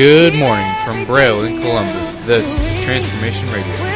Good morning from Braille in Columbus. This is Transformation Radio.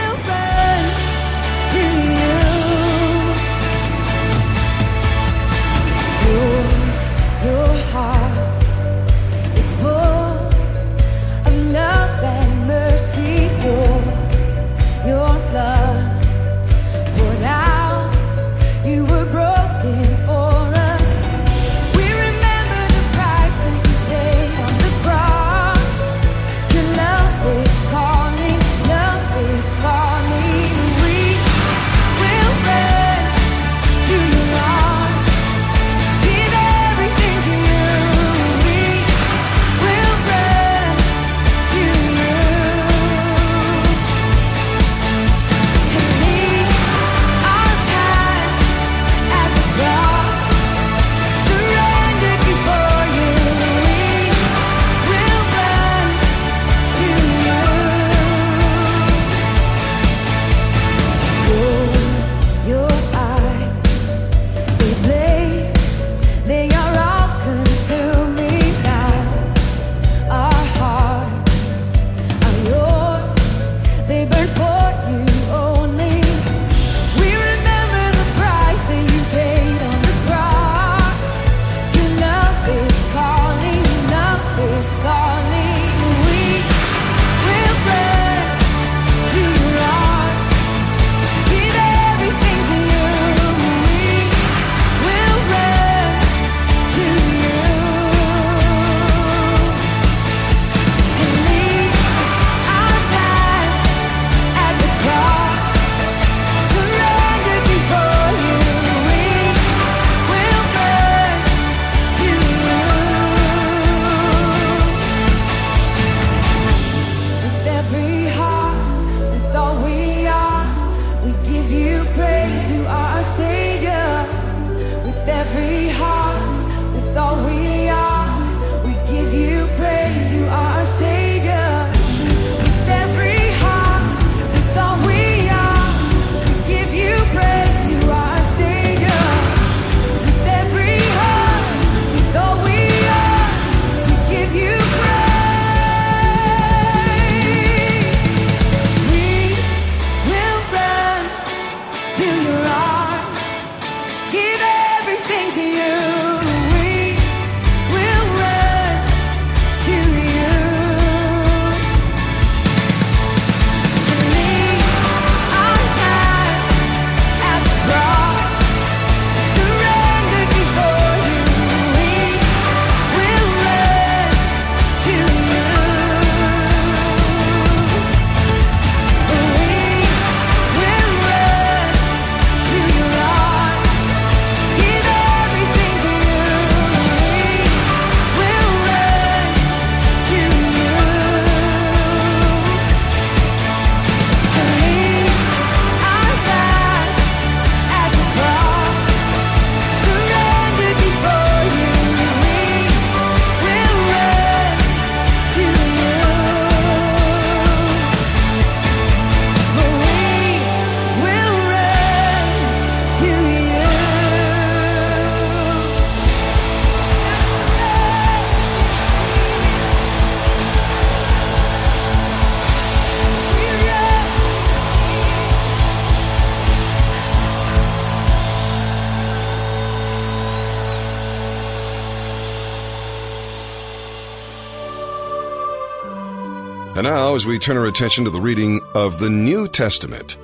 And now, as we turn our attention to the reading of the New Testament,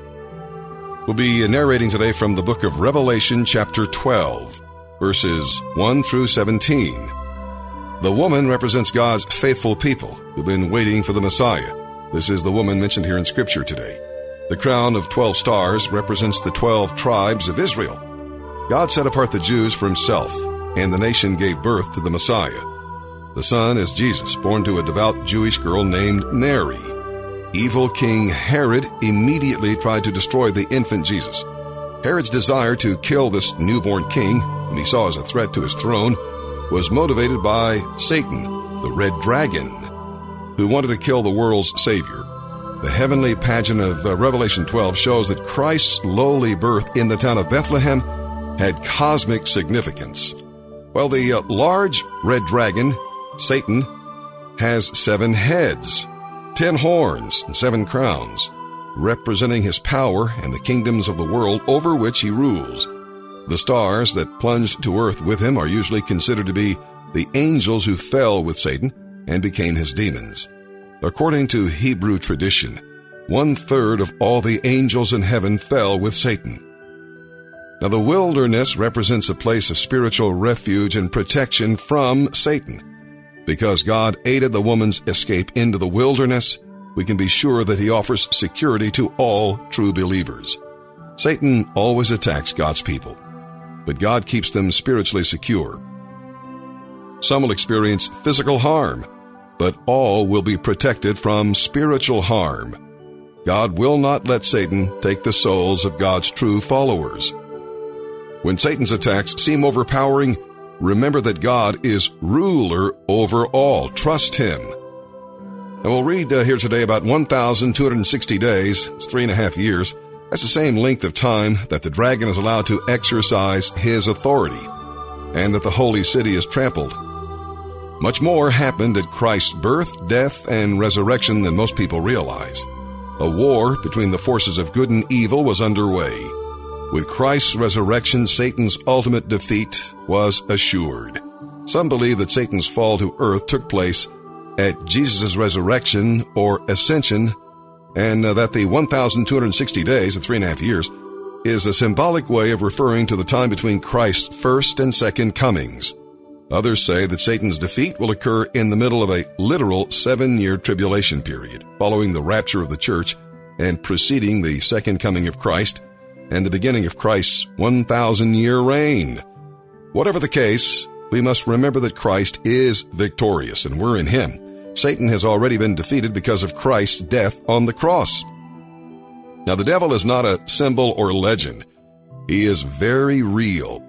we'll be narrating today from the book of Revelation, chapter 12, verses 1 through 17. The woman represents God's faithful people who've been waiting for the Messiah. This is the woman mentioned here in Scripture today. The crown of 12 stars represents the 12 tribes of Israel. God set apart the Jews for himself, and the nation gave birth to the Messiah. The son is Jesus, born to a devout Jewish girl named Mary. Evil King Herod immediately tried to destroy the infant Jesus. Herod's desire to kill this newborn king, whom he saw as a threat to his throne, was motivated by Satan, the red dragon, who wanted to kill the world's savior. The heavenly pageant of uh, Revelation 12 shows that Christ's lowly birth in the town of Bethlehem had cosmic significance. Well, the uh, large red dragon Satan has seven heads, ten horns, and seven crowns, representing his power and the kingdoms of the world over which he rules. The stars that plunged to earth with him are usually considered to be the angels who fell with Satan and became his demons. According to Hebrew tradition, one third of all the angels in heaven fell with Satan. Now, the wilderness represents a place of spiritual refuge and protection from Satan. Because God aided the woman's escape into the wilderness, we can be sure that he offers security to all true believers. Satan always attacks God's people, but God keeps them spiritually secure. Some will experience physical harm, but all will be protected from spiritual harm. God will not let Satan take the souls of God's true followers. When Satan's attacks seem overpowering, remember that God is ruler over all. Trust Him. And we'll read uh, here today about 1,260 days. It's three and a half years. That's the same length of time that the dragon is allowed to exercise his authority, and that the holy city is trampled. Much more happened at Christ's birth, death, and resurrection than most people realize. A war between the forces of good and evil was underway. With Christ's resurrection, Satan's ultimate defeat was assured. Some believe that Satan's fall to earth took place at Jesus' resurrection or ascension, and uh, that the 1,260 days, the three and a half years, is a symbolic way of referring to the time between Christ's first and second comings. Others say that Satan's defeat will occur in the middle of a literal seven year tribulation period, following the rapture of the church and preceding the second coming of Christ and the beginning of Christ's 1,000 year reign. Whatever the case, we must remember that Christ is victorious and we're in Him. Satan has already been defeated because of Christ's death on the cross. Now, the devil is not a symbol or legend. He is very real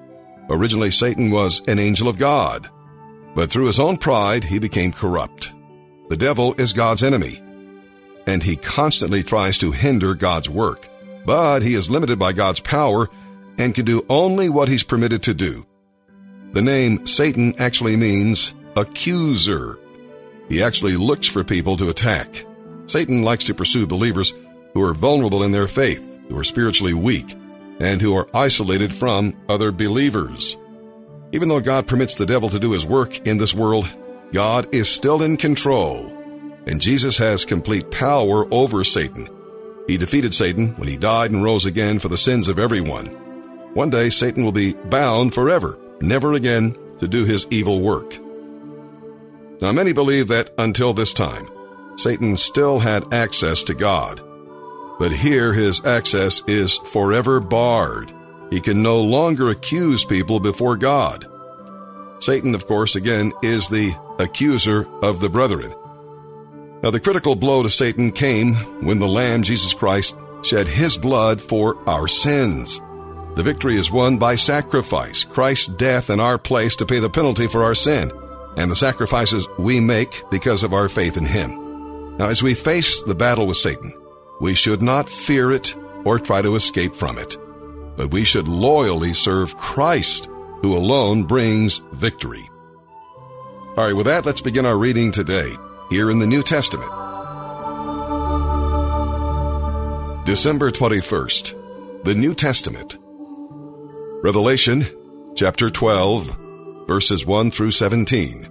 Originally, Satan was an angel of God, but through his own pride, he became corrupt. The devil is God's enemy, and he constantly tries to hinder God's work, but he is limited by God's power and can do only what he's permitted to do. The name Satan actually means accuser. He actually looks for people to attack. Satan likes to pursue believers who are vulnerable in their faith, who are spiritually weak, and who are isolated from other believers. Even though God permits the devil to do his work in this world, God is still in control, and Jesus has complete power over Satan. He defeated Satan when he died and rose again for the sins of everyone. One day, Satan will be bound forever, never again to do his evil work. Now, many believe that until this time, Satan still had access to God. But here his access is forever barred. He can no longer accuse people before God. Satan, of course, again, is the accuser of the brethren. Now, the critical blow to Satan came when the Lamb, Jesus Christ, shed his blood for our sins. The victory is won by sacrifice, Christ's death in our place to pay the penalty for our sin, and the sacrifices we make because of our faith in him. Now, as we face the battle with Satan, we should not fear it or try to escape from it, but we should loyally serve Christ, who alone brings victory. All right, with that, let's begin our reading today, here in the New Testament. December 21st, the New Testament. Revelation chapter 12, verses 1 through 17.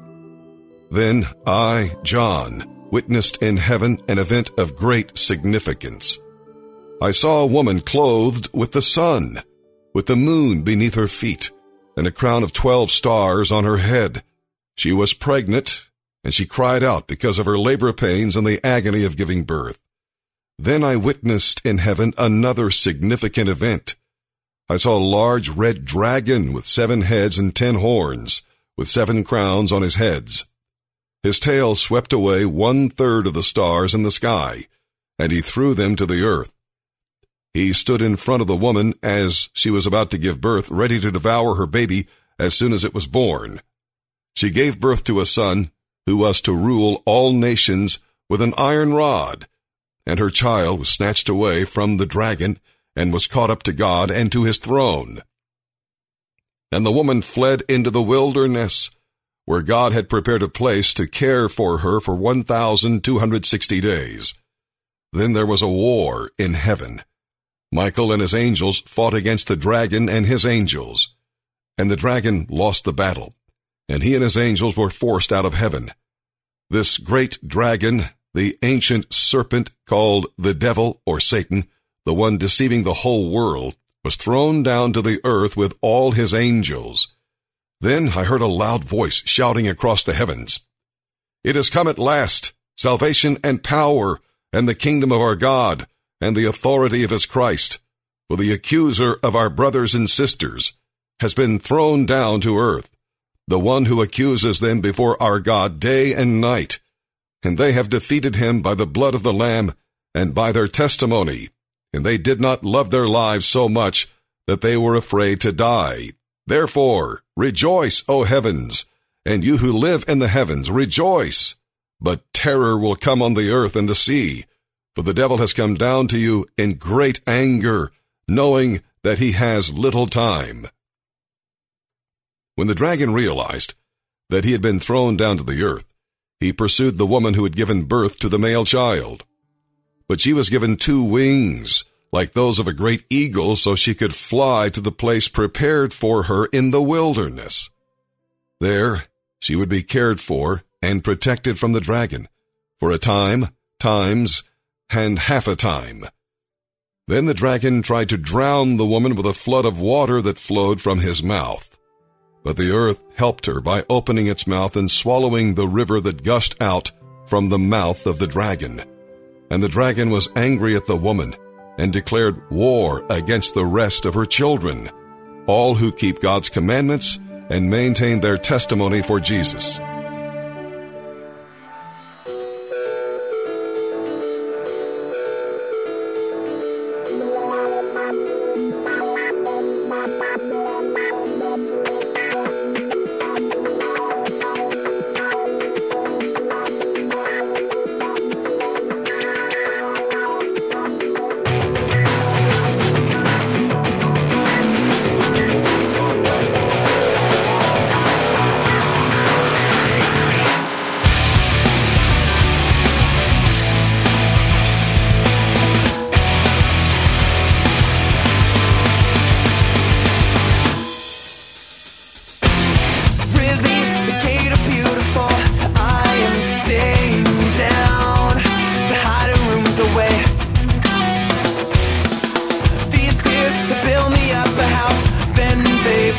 Then I, John, witnessed in heaven an event of great significance. I saw a woman clothed with the sun, with the moon beneath her feet, and a crown of twelve stars on her head. She was pregnant, and she cried out because of her labor pains and the agony of giving birth. Then I witnessed in heaven another significant event. I saw a large red dragon with seven heads and ten horns, with seven crowns on his heads. His tail swept away one third of the stars in the sky, and he threw them to the earth. He stood in front of the woman as she was about to give birth, ready to devour her baby as soon as it was born. She gave birth to a son who was to rule all nations with an iron rod, and her child was snatched away from the dragon and was caught up to God and to his throne. And the woman fled into the wilderness where God had prepared a place to care for her for 1,260 days. Then there was a war in heaven. Michael and his angels fought against the dragon and his angels. And the dragon lost the battle, and he and his angels were forced out of heaven. This great dragon, the ancient serpent called the devil or Satan, the one deceiving the whole world, was thrown down to the earth with all his angels. Then I heard a loud voice shouting across the heavens, It has come at last, salvation and power, and the kingdom of our God, and the authority of his Christ. For the accuser of our brothers and sisters has been thrown down to earth, the one who accuses them before our God day and night. And they have defeated him by the blood of the Lamb and by their testimony, and they did not love their lives so much that they were afraid to die. Therefore, rejoice, O heavens, and you who live in the heavens, rejoice. But terror will come on the earth and the sea, for the devil has come down to you in great anger, knowing that he has little time. When the dragon realized that he had been thrown down to the earth, he pursued the woman who had given birth to the male child. But she was given two wings, like those of a great eagle, so she could fly to the place prepared for her in the wilderness. There, she would be cared for and protected from the dragon for a time, times, and half a time. Then the dragon tried to drown the woman with a flood of water that flowed from his mouth. But the earth helped her by opening its mouth and swallowing the river that gushed out from the mouth of the dragon. And the dragon was angry at the woman and declared war against the rest of her children, all who keep God's commandments and maintain their testimony for Jesus.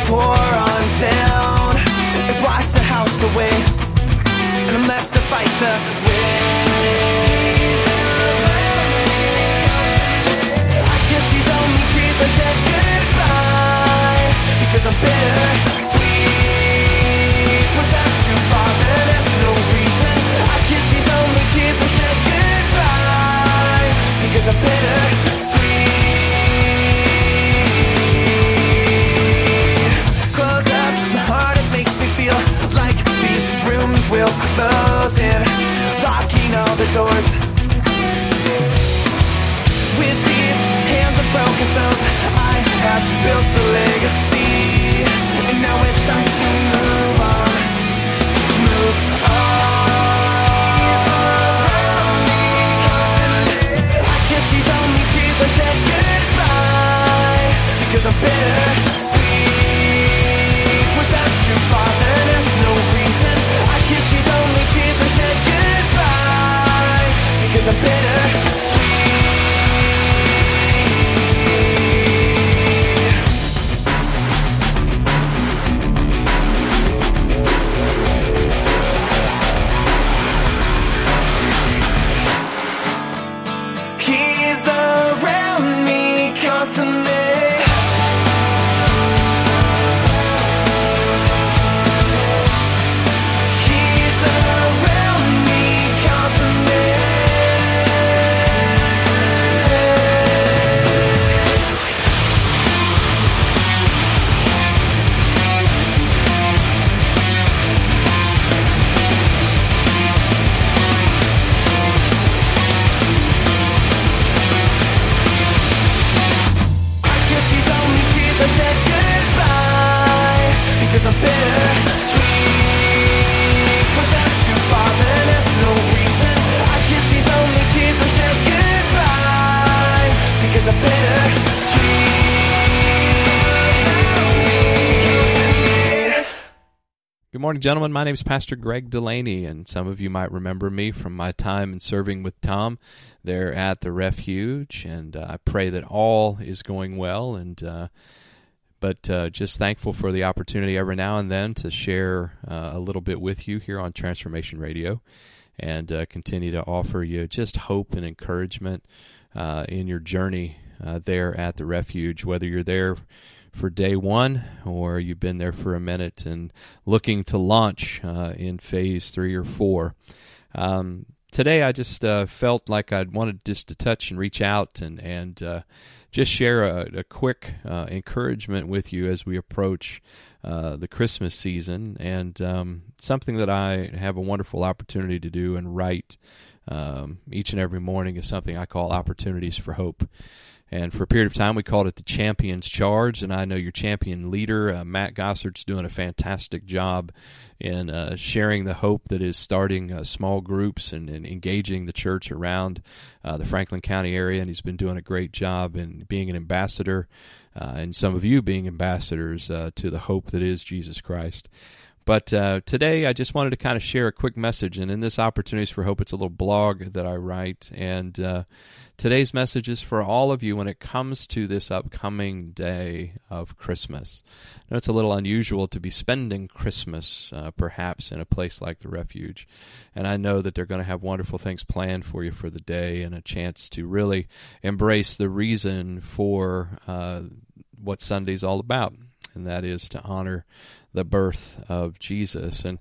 Pour on down and wash the house away. And I'm left to fight the waves. I kiss these only tears I shed goodbye because I'm bitter, sweet no reason. I'm bitter, in, locking all the doors. With these hands of broken stones, I have built a legacy. And now it's time morning, gentlemen. My name is Pastor Greg Delaney, and some of you might remember me from my time in serving with Tom there at the refuge. And uh, I pray that all is going well. And uh, but uh, just thankful for the opportunity every now and then to share uh, a little bit with you here on Transformation Radio, and uh, continue to offer you just hope and encouragement uh, in your journey there at the refuge, whether you're there for day one, or you've been there for a minute and looking to launch uh, in phase three or four. Um, today, I just uh, felt like I'd wanted just to touch and reach out and and uh, just share a, a quick uh, encouragement with you as we approach uh, the Christmas season, and um, something that I have a wonderful opportunity to do and write um, each and every morning is something I call opportunities for hope. And for a period of time, we called it the Champions Charge. And I know your champion leader, uh, Matt Gossard's doing a fantastic job in uh, sharing the hope that is starting uh, small groups and, and, engaging the church around uh, the Franklin County area. And he's been doing a great job in being an ambassador, uh, and some of you being ambassadors uh, to the hope that is Jesus Christ. But uh, today, I just wanted to kind of share a quick message. And in this Opportunities for Hope, it's a little blog that I write. And uh, today's message is for all of you when it comes to this upcoming day of Christmas. It's a little unusual to be spending Christmas, uh, perhaps, in a place like the Refuge. And I know that they're going to have wonderful things planned for you for the day and a chance to really embrace the reason for uh, what Sunday's all about. And that is to honor the birth of Jesus. And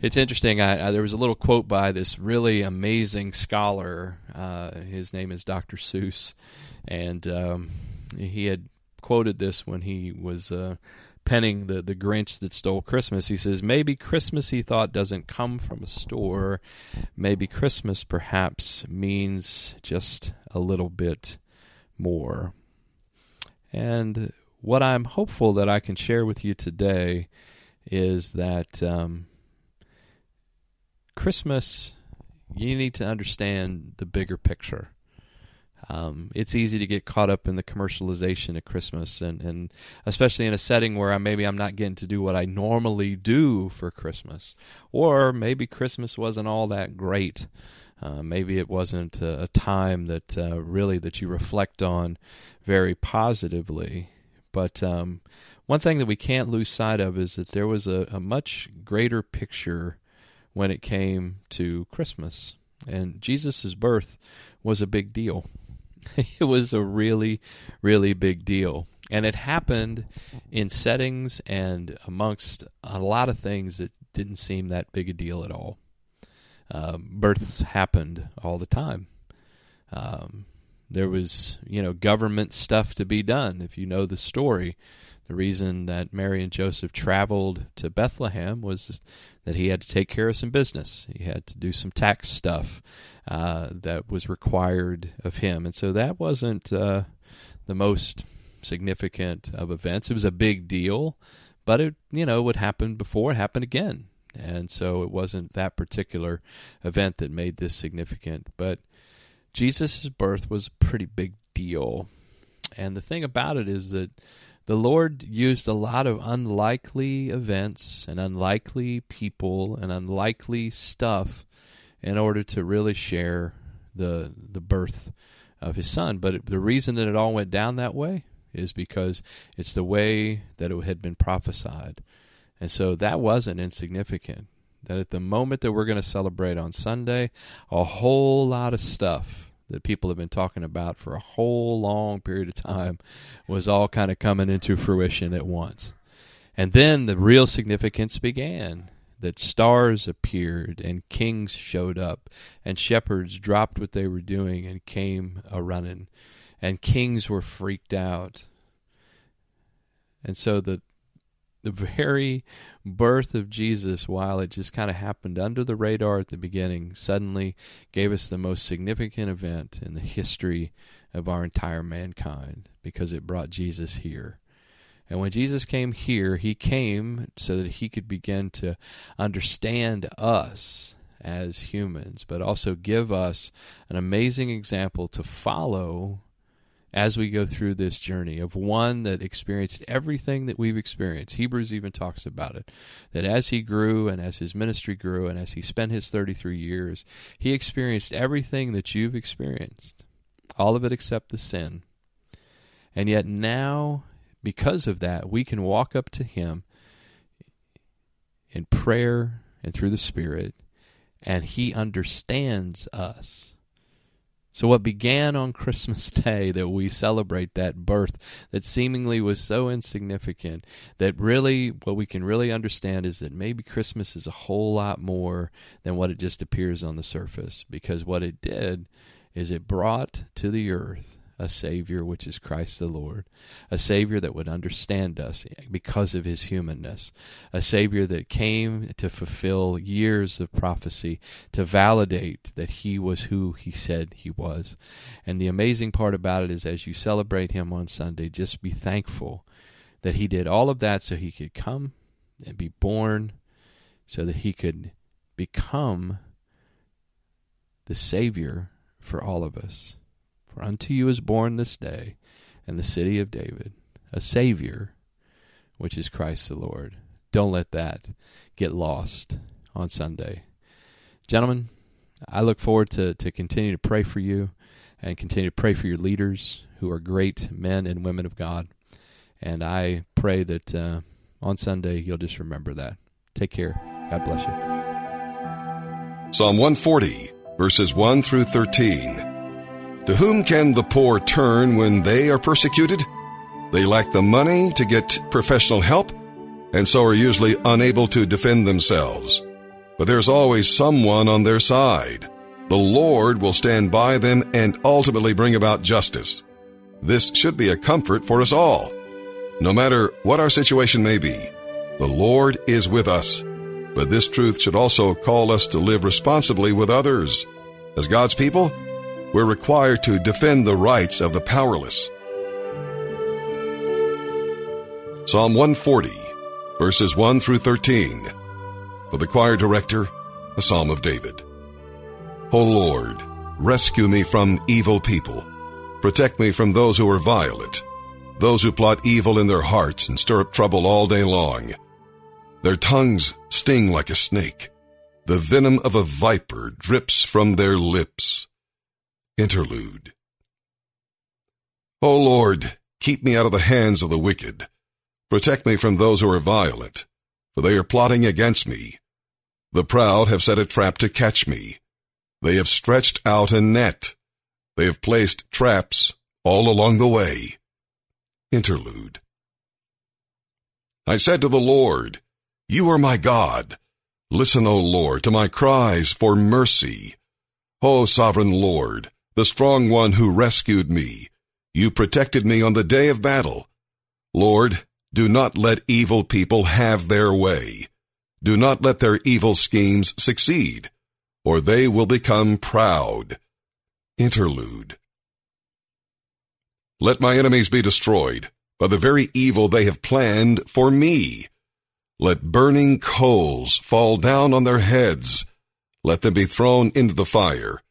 it's interesting. I, I, there was a little quote by this really amazing scholar. Uh, his name is Dr. Seuss, and um, he had quoted this when he was. Uh, penning the, the Grinch that stole Christmas. He says, Maybe Christmas, he thought, doesn't come from a store. Maybe Christmas perhaps means just a little bit more. And what I'm hopeful that I can share with you today is that um, Christmas, you need to understand the bigger picture. Um, it's easy to get caught up in the commercialization of Christmas, and, and especially in a setting where I, maybe I'm not getting to do what I normally do for Christmas, or maybe Christmas wasn't all that great. Uh, maybe it wasn't a, a time that uh, really that you reflect on very positively. But um, one thing that we can't lose sight of is that there was a, a much greater picture when it came to Christmas. And Jesus' birth was a big deal. it was a really, really big deal. And it happened in settings and amongst a lot of things that didn't seem that big a deal at all. Um, births happened all the time. Um, there was, you know, government stuff to be done. If you know the story, the reason that Mary and Joseph traveled to Bethlehem was that he had to take care of some business. He had to do some tax stuff uh, that was required of him, and so that wasn't uh, the most significant of events. It was a big deal, but it, you know, what happened before happened again, and so it wasn't that particular event that made this significant, but Jesus' birth was a pretty big deal. And the thing about it is that the Lord used a lot of unlikely events and unlikely people and unlikely stuff in order to really share the the birth of his son. But the reason that it all went down that way is because it's the way that it had been prophesied. And so that wasn't insignificant that at the moment that we're going to celebrate on Sunday, a whole lot of stuff that people have been talking about for a whole long period of time was all kind of coming into fruition at once. And then the real significance began that stars appeared and kings showed up and shepherds dropped what they were doing and came a running and kings were freaked out. And so the the very birth of Jesus, while it just kind of happened under the radar at the beginning, suddenly gave us the most significant event in the history of our entire mankind because it brought Jesus here. And when Jesus came here, he came so that he could begin to understand us as humans, but also give us an amazing example to follow as we go through this journey of one that experienced everything that we've experienced. Hebrews even talks about it. That as he grew and as his ministry grew and as he spent his 33 years, he experienced everything that you've experienced. All of it except the sin. And yet now, because of that, we can walk up to him in prayer and through the Spirit, and he understands us so, what began on Christmas Day that we celebrate that birth that seemingly was so insignificant, that really what we can really understand is that maybe Christmas is a whole lot more than what it just appears on the surface. Because what it did is it brought to the earth a Savior, which is Christ the Lord, a Savior that would understand us because of his humanness, a Savior that came to fulfill years of prophecy, to validate that he was who he said he was. And the amazing part about it is, as you celebrate him on Sunday, just be thankful that he did all of that so he could come and be born, so that he could become the Savior for all of us. For unto you is born this day in the city of David a Savior, which is Christ the Lord. Don't let that get lost on Sunday. Gentlemen, I look forward to, to continue to pray for you and continue to pray for your leaders who are great men and women of God. And I pray that uh, on Sunday you'll just remember that. Take care. God bless you. Psalm 140, verses 1 through 13. To whom can the poor turn when they are persecuted? They lack the money to get professional help and so are usually unable to defend themselves. But there's always someone on their side. The Lord will stand by them and ultimately bring about justice. This should be a comfort for us all. No matter what our situation may be, the Lord is with us. But this truth should also call us to live responsibly with others. As God's people, we're required to defend the rights of the powerless. Psalm 140, verses 1 through 13. For the choir director, a psalm of David. O Lord, rescue me from evil people. Protect me from those who are violent, those who plot evil in their hearts and stir up trouble all day long. Their tongues sting like a snake. The venom of a viper drips from their lips. Interlude. O Lord, keep me out of the hands of the wicked. Protect me from those who are violent, for they are plotting against me. The proud have set a trap to catch me. They have stretched out a net. They have placed traps all along the way. Interlude. I said to the Lord, You are my God. Listen, O Lord, to my cries for mercy. O sovereign Lord, the strong one who rescued me. You protected me on the day of battle. Lord, do not let evil people have their way. Do not let their evil schemes succeed, or they will become proud. Interlude. Let my enemies be destroyed by the very evil they have planned for me. Let burning coals fall down on their heads. Let them be thrown into the fire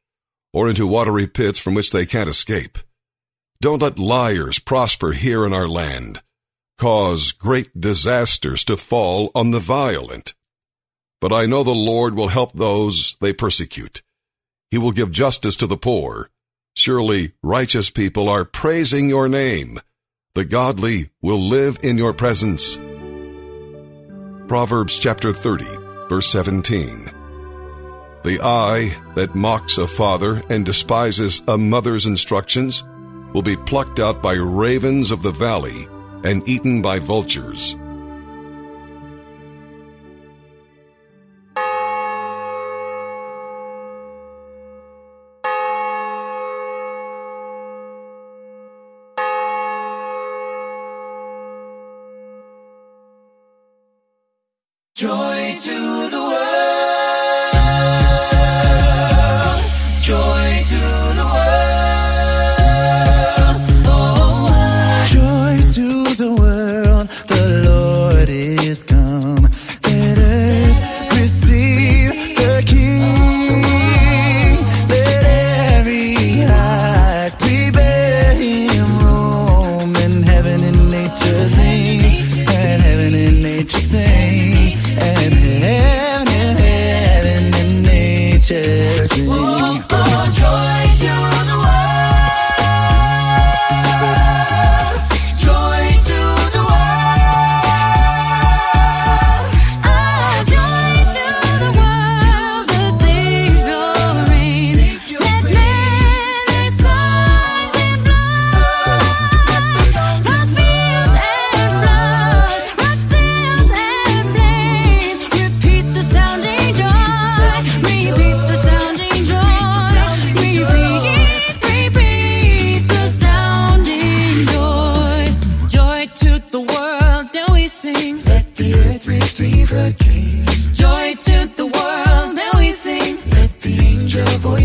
or into watery pits from which they can't escape. Don't let liars prosper here in our land. Cause great disasters to fall on the violent. But I know the Lord will help those they persecute. He will give justice to the poor. Surely righteous people are praising your name. The godly will live in your presence. Proverbs chapter 30, verse 17. The eye that mocks a father and despises a mother's instructions will be plucked out by ravens of the valley and eaten by vultures. Joy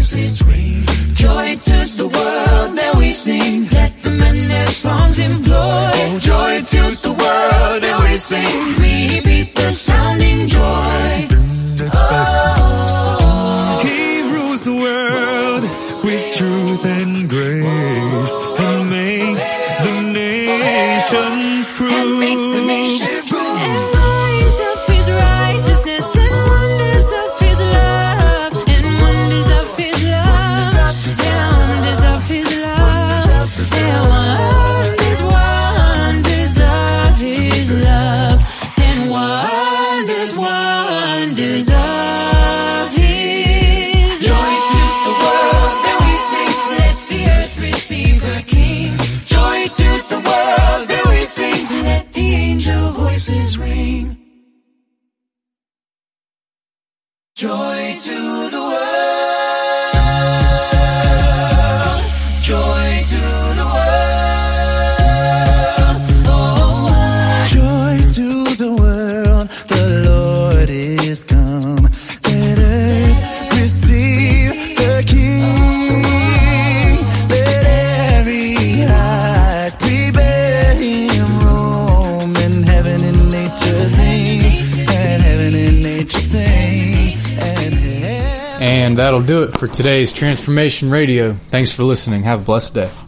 voices ring. Joy to the world that we sing. Let the men their songs employ. Joy to the world that we sing. We beat the sounding joy. Joy. that'll do it for today's Transformation Radio. Thanks for listening. Have a blessed day.